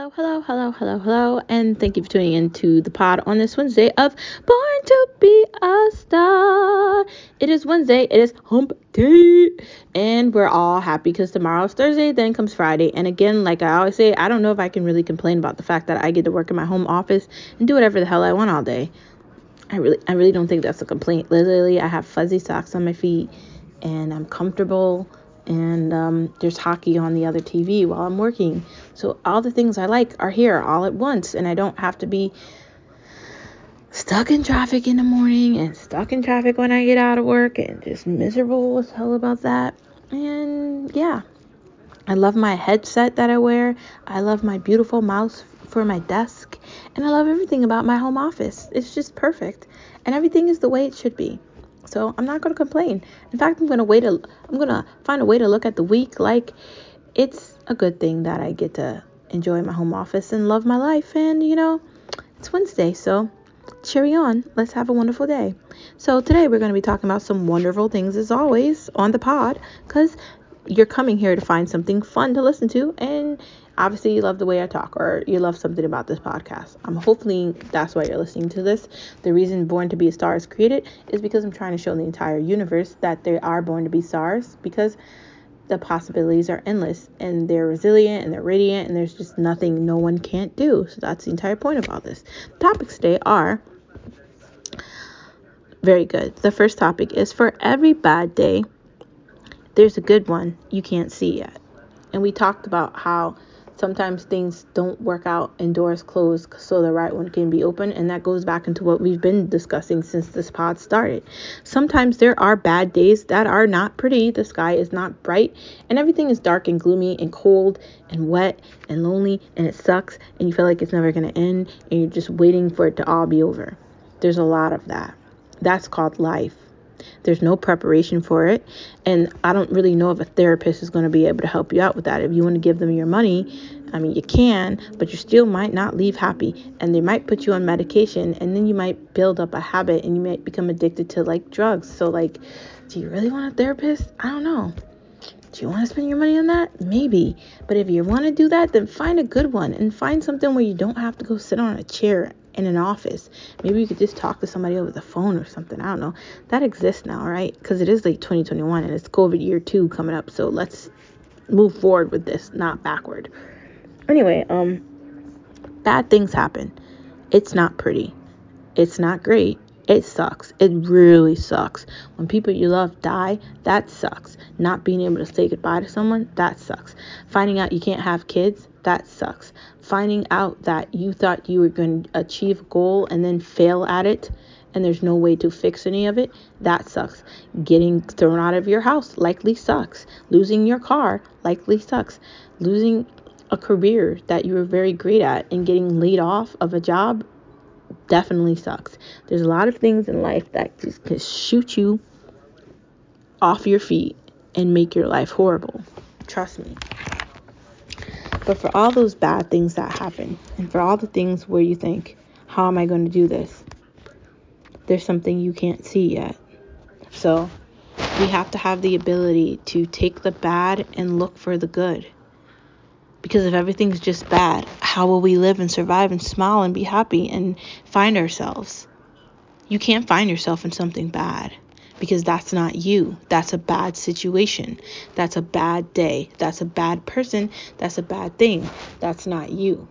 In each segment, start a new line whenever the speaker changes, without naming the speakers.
Hello, hello, hello, hello, hello, and thank you for tuning in to the pod on this Wednesday of Born to Be a Star. It is Wednesday, it is hump day, and we're all happy because tomorrow is Thursday, then comes Friday. And again, like I always say, I don't know if I can really complain about the fact that I get to work in my home office and do whatever the hell I want all day. I really, I really don't think that's a complaint. Literally, I have fuzzy socks on my feet, and I'm comfortable and um, there's hockey on the other TV while I'm working. So all the things I like are here all at once, and I don't have to be stuck in traffic in the morning and stuck in traffic when I get out of work and just miserable as hell about that. And yeah, I love my headset that I wear. I love my beautiful mouse for my desk, and I love everything about my home office. It's just perfect, and everything is the way it should be. So I'm not going to complain. In fact, I'm going to wait a, I'm going to find a way to look at the week like it's a good thing that I get to enjoy my home office and love my life and you know, it's Wednesday, so cheery on. Let's have a wonderful day. So today we're going to be talking about some wonderful things as always on the pod cuz you're coming here to find something fun to listen to and obviously you love the way I talk or you love something about this podcast. I'm hopefully that's why you're listening to this. The reason Born to Be a Star is created is because I'm trying to show the entire universe that they are born to be stars because the possibilities are endless and they're resilient and they're radiant and there's just nothing no one can't do. So that's the entire point of all this. The Topics today are very good. The first topic is for every bad day, there's a good one you can't see yet. And we talked about how sometimes things don't work out and doors close so the right one can be open and that goes back into what we've been discussing since this pod started. Sometimes there are bad days that are not pretty. The sky is not bright and everything is dark and gloomy and cold and wet and lonely and it sucks and you feel like it's never going to end and you're just waiting for it to all be over. There's a lot of that. That's called life there's no preparation for it. And I don't really know if a therapist is going to be able to help you out with that. If you want to give them your money, I mean, you can, but you still might not leave happy. And they might put you on medication, and then you might build up a habit and you might become addicted to like drugs. So, like, do you really want a therapist? I don't know. Do you want to spend your money on that? Maybe. But if you want to do that, then find a good one and find something where you don't have to go sit on a chair in an office. Maybe you could just talk to somebody over the phone or something. I don't know. That exists now, right? Because it is like 2021 and it's COVID year two coming up. So let's move forward with this, not backward. Anyway, um, bad things happen. It's not pretty. It's not great. It sucks. It really sucks. When people you love die, that sucks. Not being able to say goodbye to someone, that sucks. Finding out you can't have kids, that sucks finding out that you thought you were going to achieve a goal and then fail at it and there's no way to fix any of it, that sucks. Getting thrown out of your house likely sucks. Losing your car likely sucks. Losing a career that you were very great at and getting laid off of a job definitely sucks. There's a lot of things in life that just can shoot you off your feet and make your life horrible. Trust me. But for all those bad things that happen, and for all the things where you think, how am I going to do this? There's something you can't see yet. So we have to have the ability to take the bad and look for the good. Because if everything's just bad, how will we live and survive and smile and be happy and find ourselves? You can't find yourself in something bad because that's not you. That's a bad situation. That's a bad day. That's a bad person. That's a bad thing. That's not you.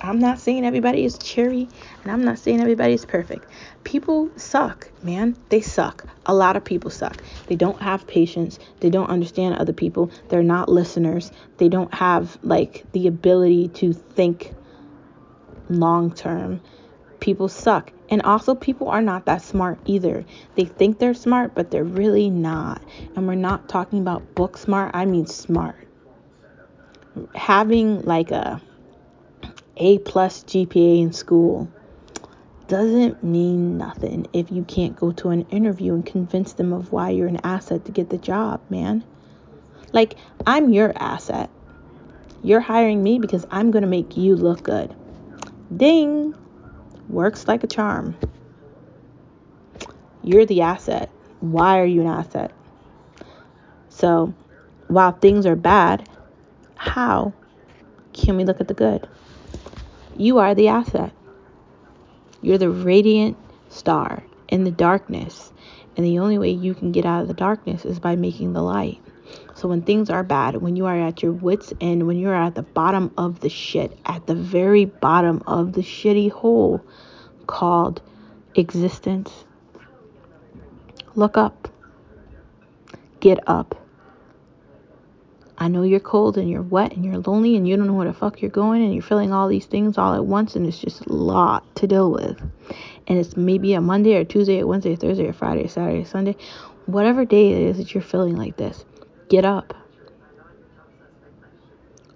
I'm not saying everybody is cherry and I'm not saying everybody is perfect. People suck, man. They suck. A lot of people suck. They don't have patience. They don't understand other people. They're not listeners. They don't have like the ability to think long term people suck. And also, people are not that smart either. They think they're smart, but they're really not. And we're not talking about book smart, I mean smart. Having like a A plus GPA in school doesn't mean nothing if you can't go to an interview and convince them of why you're an asset to get the job, man. Like, I'm your asset. You're hiring me because I'm going to make you look good. Ding! Works like a charm. You're the asset. Why are you an asset? So, while things are bad, how can we look at the good? You are the asset. You're the radiant star in the darkness. And the only way you can get out of the darkness is by making the light. So when things are bad, when you are at your wits' end, when you're at the bottom of the shit, at the very bottom of the shitty hole called existence, look up. Get up. I know you're cold and you're wet and you're lonely and you don't know where the fuck you're going and you're feeling all these things all at once and it's just a lot to deal with. And it's maybe a Monday or Tuesday or Wednesday or Thursday or Friday or Saturday or Sunday. Whatever day it is that you're feeling like this, get up.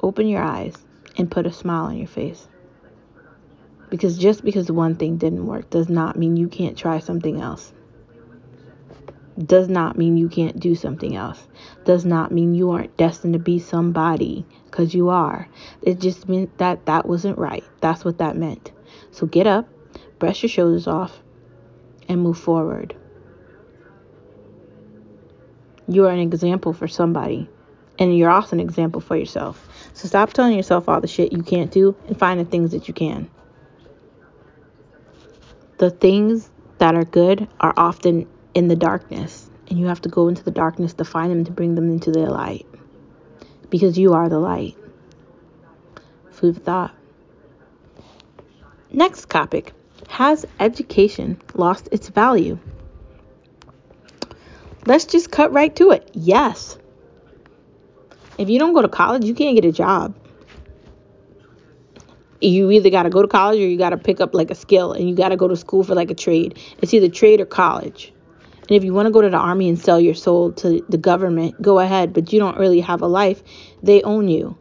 Open your eyes and put a smile on your face. Because just because one thing didn't work does not mean you can't try something else does not mean you can't do something else. Does not mean you aren't destined to be somebody because you are. It just meant that that wasn't right. That's what that meant. So get up, brush your shoulders off, and move forward. You are an example for somebody, and you're also an example for yourself. So stop telling yourself all the shit you can't do and find the things that you can. The things that are good are often in the darkness. And you have to go into the darkness to find them to bring them into the light. Because you are the light. Food for thought. Next topic Has education lost its value? Let's just cut right to it. Yes. If you don't go to college, you can't get a job. You either got to go to college or you got to pick up like a skill and you got to go to school for like a trade. It's either trade or college. And if you want to go to the army and sell your soul to the government, go ahead, but you don't really have a life. They own you.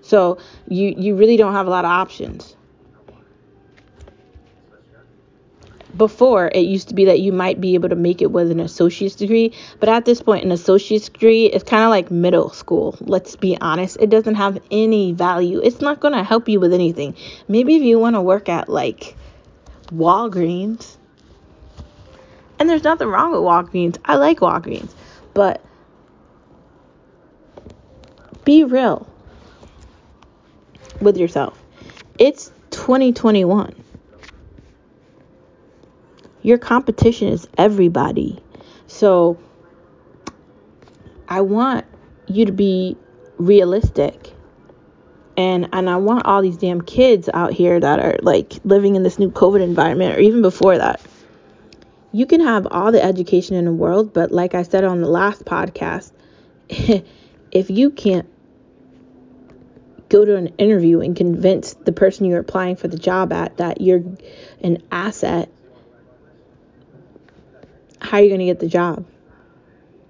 So you you really don't have a lot of options. Before, it used to be that you might be able to make it with an associate's degree, but at this point, an associate's degree is kind of like middle school. Let's be honest, it doesn't have any value. It's not going to help you with anything. Maybe if you want to work at like Walgreens, and there's nothing wrong with Walgreens. I like Walgreens. But be real with yourself. It's 2021. Your competition is everybody. So I want you to be realistic. And and I want all these damn kids out here that are like living in this new COVID environment or even before that you can have all the education in the world, but like I said on the last podcast, if you can't go to an interview and convince the person you're applying for the job at that you're an asset, how are you going to get the job?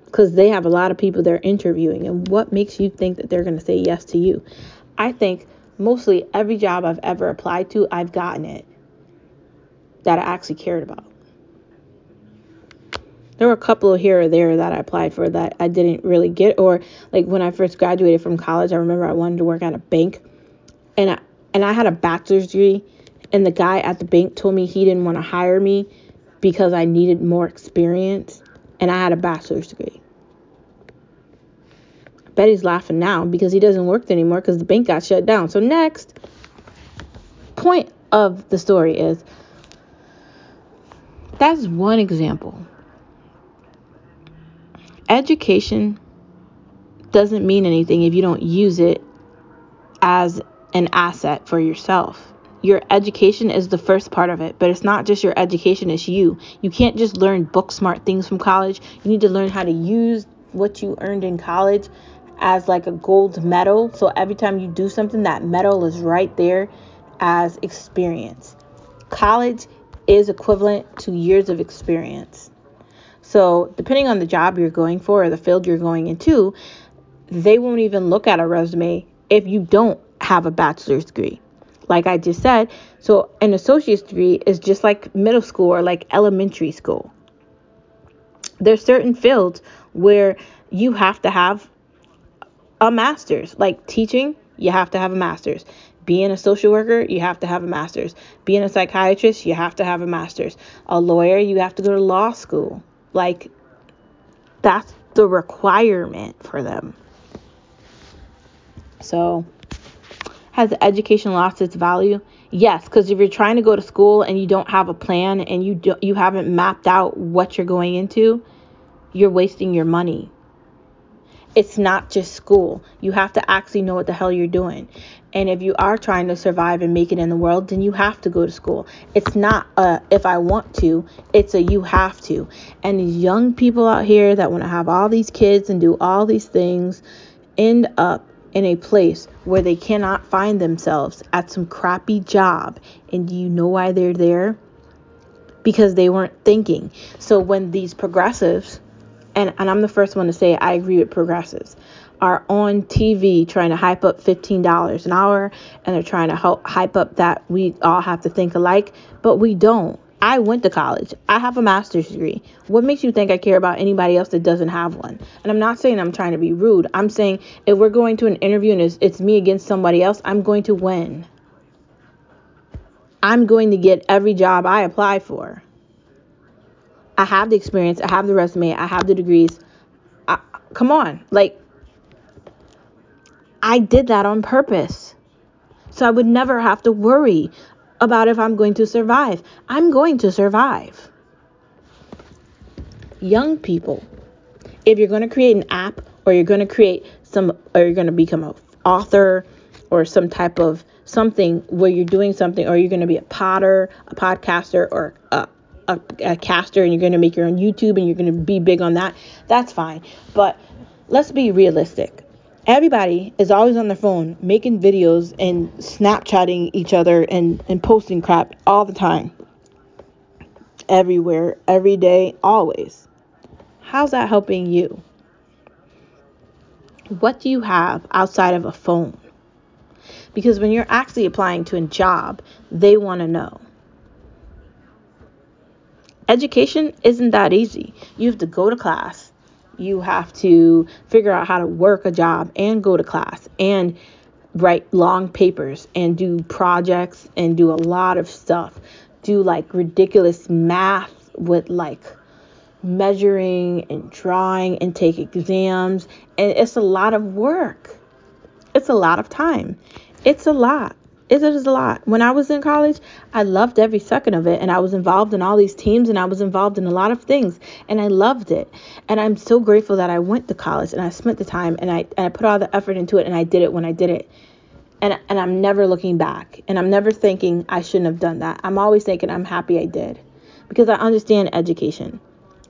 Because they have a lot of people they're interviewing, and what makes you think that they're going to say yes to you? I think mostly every job I've ever applied to, I've gotten it that I actually cared about there were a couple here or there that I applied for that I didn't really get. Or like when I first graduated from college, I remember I wanted to work at a bank, and I and I had a bachelor's degree, and the guy at the bank told me he didn't want to hire me because I needed more experience, and I had a bachelor's degree. I bet he's laughing now because he doesn't work anymore because the bank got shut down. So next point of the story is that's one example education doesn't mean anything if you don't use it as an asset for yourself. Your education is the first part of it, but it's not just your education, it's you. You can't just learn book smart things from college. You need to learn how to use what you earned in college as like a gold medal. So every time you do something, that medal is right there as experience. College is equivalent to years of experience. So, depending on the job you're going for or the field you're going into, they won't even look at a resume if you don't have a bachelor's degree. Like I just said, so an associate's degree is just like middle school or like elementary school. There's certain fields where you have to have a master's, like teaching, you have to have a master's. Being a social worker, you have to have a master's. Being a psychiatrist, you have to have a master's. A lawyer, you have to go to law school. Like, that's the requirement for them. So, Has education lost its value? Yes, because if you're trying to go to school and you don't have a plan and you do, you haven't mapped out what you're going into, you're wasting your money. It's not just school. You have to actually know what the hell you're doing. And if you are trying to survive and make it in the world, then you have to go to school. It's not a if I want to, it's a you have to. And these young people out here that want to have all these kids and do all these things end up in a place where they cannot find themselves at some crappy job. And do you know why they're there? Because they weren't thinking. So when these progressives, and, and I'm the first one to say I agree with progressives, are on TV trying to hype up $15 an hour and they're trying to hype up that we all have to think alike, but we don't. I went to college. I have a master's degree. What makes you think I care about anybody else that doesn't have one? And I'm not saying I'm trying to be rude. I'm saying if we're going to an interview and it's, it's me against somebody else, I'm going to win. I'm going to get every job I apply for. I have the experience, I have the resume, I have the degrees. I, come on. Like, I did that on purpose. So I would never have to worry about if I'm going to survive. I'm going to survive. Young people, if you're going to create an app or you're going to create some, or you're going to become an author or some type of something where you're doing something, or you're going to be a potter, a podcaster, or a, a, a caster, and you're going to make your own YouTube and you're going to be big on that, that's fine. But let's be realistic everybody is always on their phone making videos and snapchatting each other and, and posting crap all the time. Everywhere every day always. How's that helping you? What do you have outside of a phone? Because when you're actually applying to a job they want to know. Education isn't that easy. You have to go to class you have to figure out how to work a job and go to class and write long papers and do projects and do a lot of stuff. Do like ridiculous math with like measuring and drawing and take exams. And it's a lot of work. It's a lot of time. It's a lot it is a lot. When I was in college, I loved every second of it and I was involved in all these teams and I was involved in a lot of things and I loved it. And I'm so grateful that I went to college and I spent the time and I and I put all the effort into it and I did it when I did it. And and I'm never looking back and I'm never thinking I shouldn't have done that. I'm always thinking I'm happy I did because I understand education.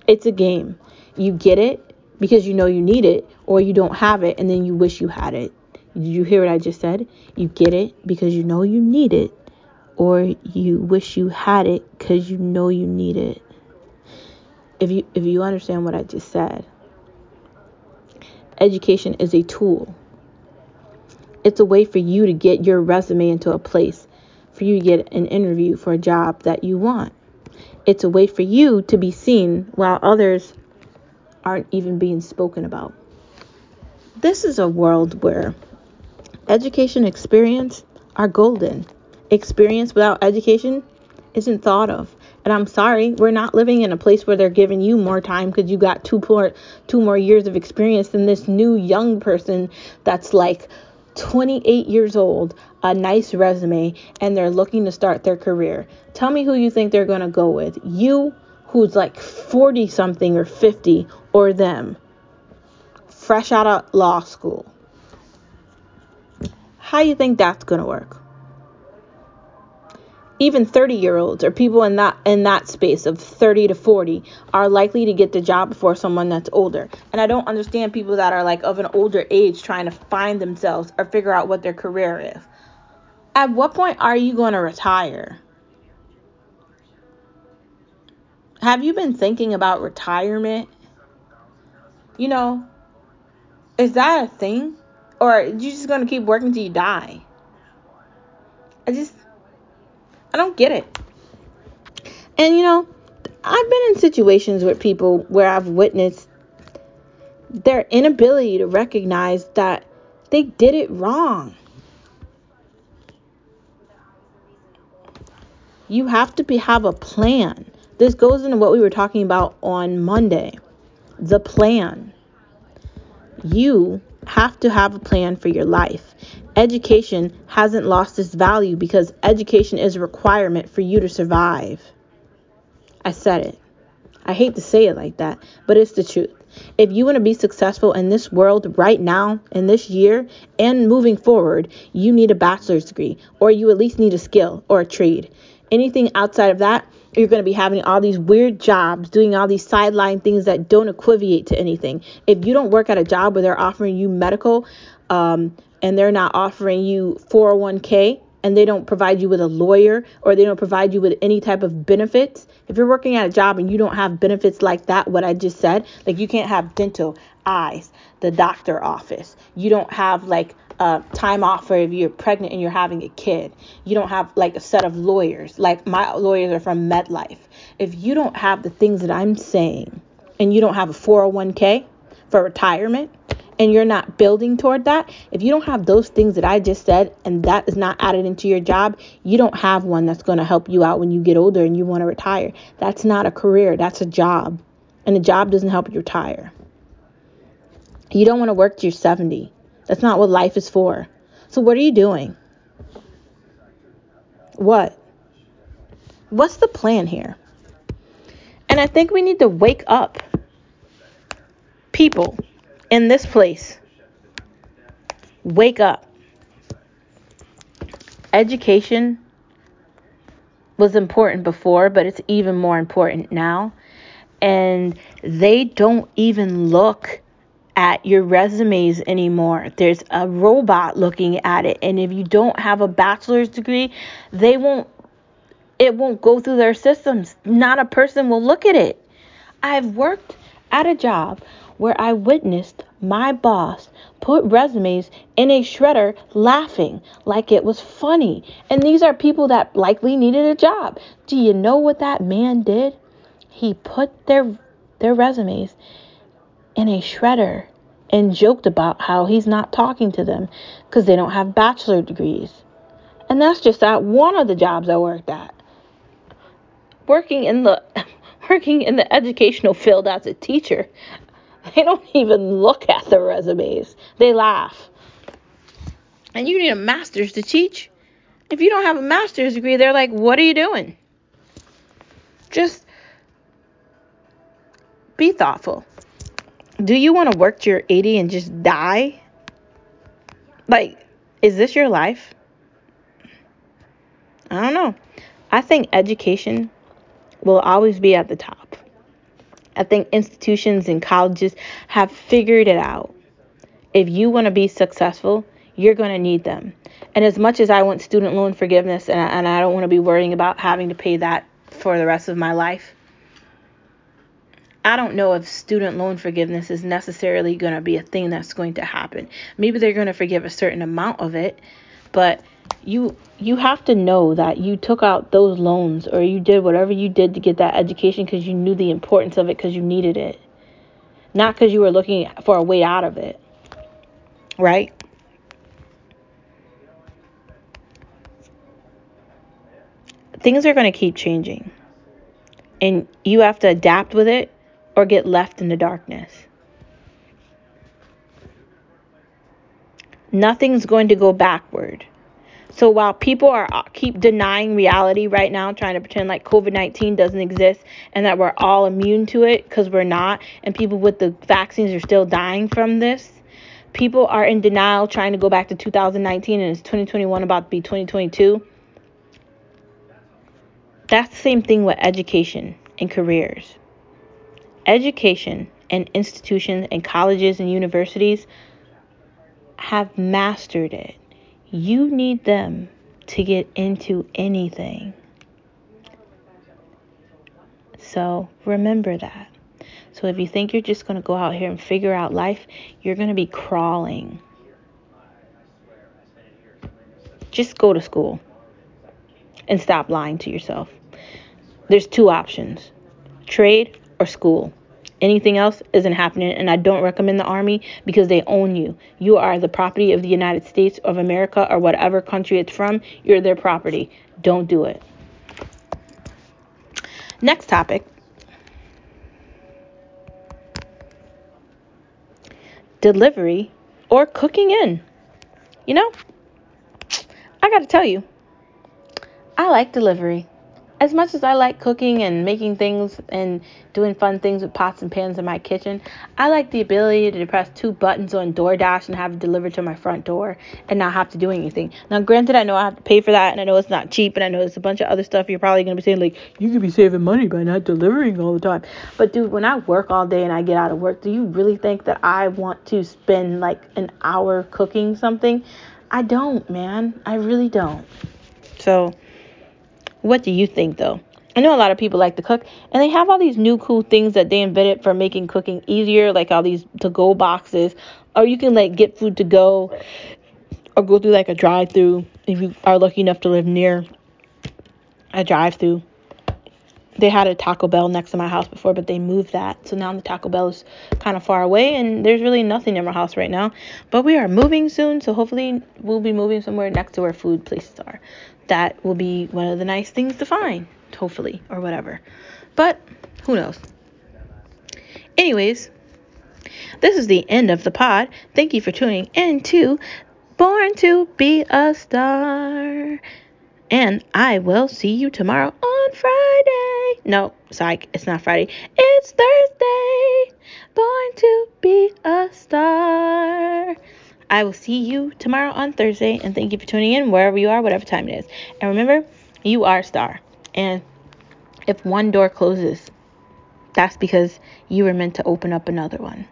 It's a game. You get it because you know you need it or you don't have it and then you wish you had it. Did you hear what I just said? You get it because you know you need it, or you wish you had it because you know you need it. If you if you understand what I just said, education is a tool. It's a way for you to get your resume into a place, for you to get an interview for a job that you want. It's a way for you to be seen while others aren't even being spoken about. This is a world where Education experience are golden. Experience without education isn't thought of. And I'm sorry, we're not living in a place where they're giving you more time because you got two more two more years of experience than this new young person that's like 28 years old, a nice resume, and they're looking to start their career. Tell me who you think they're gonna go with. You who's like 40 something or 50 or them fresh out of law school how do you think that's going to work? Even 30 year olds or people in that in that space of 30 to 40 are likely to get the job before someone that's older. And I don't understand people that are like of an older age trying to find themselves or figure out what their career is. At what point are you going to retire? Have you been thinking about retirement? You know, is that a thing? Or you're just gonna keep working till you die? I just I don't get it. And you know, I've been in situations with people where I've witnessed their inability to recognize that they did it wrong. You have to be, have a plan. This goes into what we were talking about on Monday. The plan. You have to have a plan for your life. education hasn't lost its value because education is a requirement for you to survive. I said it. I hate to say it like that, but it's the truth. If you want to be successful in this world right now, in this year, and moving forward, you need a bachelor's degree, or you at least need a skill or a trade. Anything outside of that, you're going to be having all these weird jobs, doing all these sideline things that don't equivocate to anything. If you don't work at a job where they're offering you medical um, and they're not offering you 401k, and they don't provide you with a lawyer or they don't provide you with any type of benefits, if you're working at a job and you don't have benefits like that, what I just said, like you can't have dental, eyes, the doctor office, you don't have like uh, time off for if you're pregnant and you're having a kid, you don't have like a set of lawyers, like my lawyers are from MetLife. If you don't have the things that I'm saying and you don't have a 401k for retirement, and you're not building toward that, if you don't have those things that I just said and that is not added into your job, you don't have one that's going to help you out when you get older and you want to retire. That's not a career, that's a job. And a job doesn't help you retire. You don't want to work to your 70. That's not what life is for. So, what are you doing? What? What's the plan here? And I think we need to wake up. People, in this place. Wake up. Education was important before, but it's even more important now. And they don't even look at your resumes anymore. There's a robot looking at it. And if you don't have a bachelor's degree, they won't it won't go through their systems. Not a person will look at it. I've worked at a job where I witnessed my boss put resumes in a shredder laughing like it was funny. And these are people that likely needed a job. Do you know what that man did? He put their their resumes in a shredder and joked about how he's not talking to them because they don't have bachelor degrees. And that's just at one of the jobs I worked at. Working in the working in the educational field as a teacher, They don't even look at the resumes. They laugh. And you need a master's to teach. If you don't have a master's degree, they're like, what are you doing? Just be thoughtful. Do you want to work to your 80 and just die? Like, is this your life? I don't know. I think education will always be at the top. I think institutions and colleges have figured it out. If you want to be successful, you're going to need them. And as much as I want student loan forgiveness and I, and I don't want to be worrying about having to pay that for the rest of my life, I don't know if student loan forgiveness is necessarily going to be a thing that's going to happen. Maybe they're going to forgive a certain amount of it, but you you have to know that you took out those loans or you did whatever you did to get that education because you knew the importance of it because you needed it. Not because you were looking for a way out of it. Right? Things are going to keep changing. And you have to adapt with it or get left in the darkness nothing's going to go backward so while people are uh, keep denying reality right now, trying to pretend like COVID-19 doesn't exist and that we're all immune to it because we're not, and people with the vaccines are still dying from this, people are in denial trying to go back to 2019 and it's 2021 about to be 2022. That's the same thing with education and careers. Education and institutions and colleges and universities have mastered it you need them to get into anything. So remember that. So if you think you're just going to go out here and figure out life, you're going to be crawling. Just go to school and stop lying to yourself. There's two options trade or school. Anything else isn't happening, and I don't recommend the Army because they own you. You are the property of the United States of America or whatever country it's from. You're their property. Don't do it. Next topic delivery or cooking in. You know, I got to tell you, I like delivery as much as I like cooking and making things and doing fun things with pots and pans in my kitchen, I like the ability to press two buttons on DoorDash and have it delivered to my front door and not have to do anything. Now, granted, I know I have to pay for that and I know it's not cheap and I know there's a bunch of other stuff you're probably going to be saying, like, you could be saving money by not delivering all the time. But, dude, when I work all day and I get out of work, do you really think that I want to spend like an hour cooking something? I don't, man. I really don't. So, what do you think though? I know a lot of people like to cook, and they have all these new cool things that they invented for making cooking easier, like all these to go boxes, or you can like get food to go, or go through like a drive through if you are lucky enough to live near a drive through. They had a Taco Bell next to my house before, but they moved that. So now the Taco Bell is kind of far away, and there's really nothing in my house right now. But we are moving soon, so hopefully we'll be moving somewhere next to where food places are that will be one of the nice things to find, hopefully, or whatever. But who knows? Anyways, this is the end of the pod. Thank you for tuning in to Born to Be a Star. And I will see you tomorrow on Friday. No, psych, it's not Friday. It's Thursday. Born to be a star. I will see you tomorrow on Thursday, and thank you for tuning in wherever you are, whatever time it is. And remember, you are a star. And if one door closes, that's because you were meant to open up another one.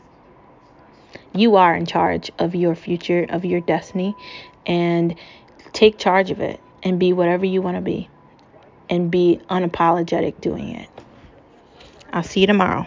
You are in charge of your future, of your destiny, and take charge of it and be whatever you want to be and be unapologetic doing it. I'll see you tomorrow.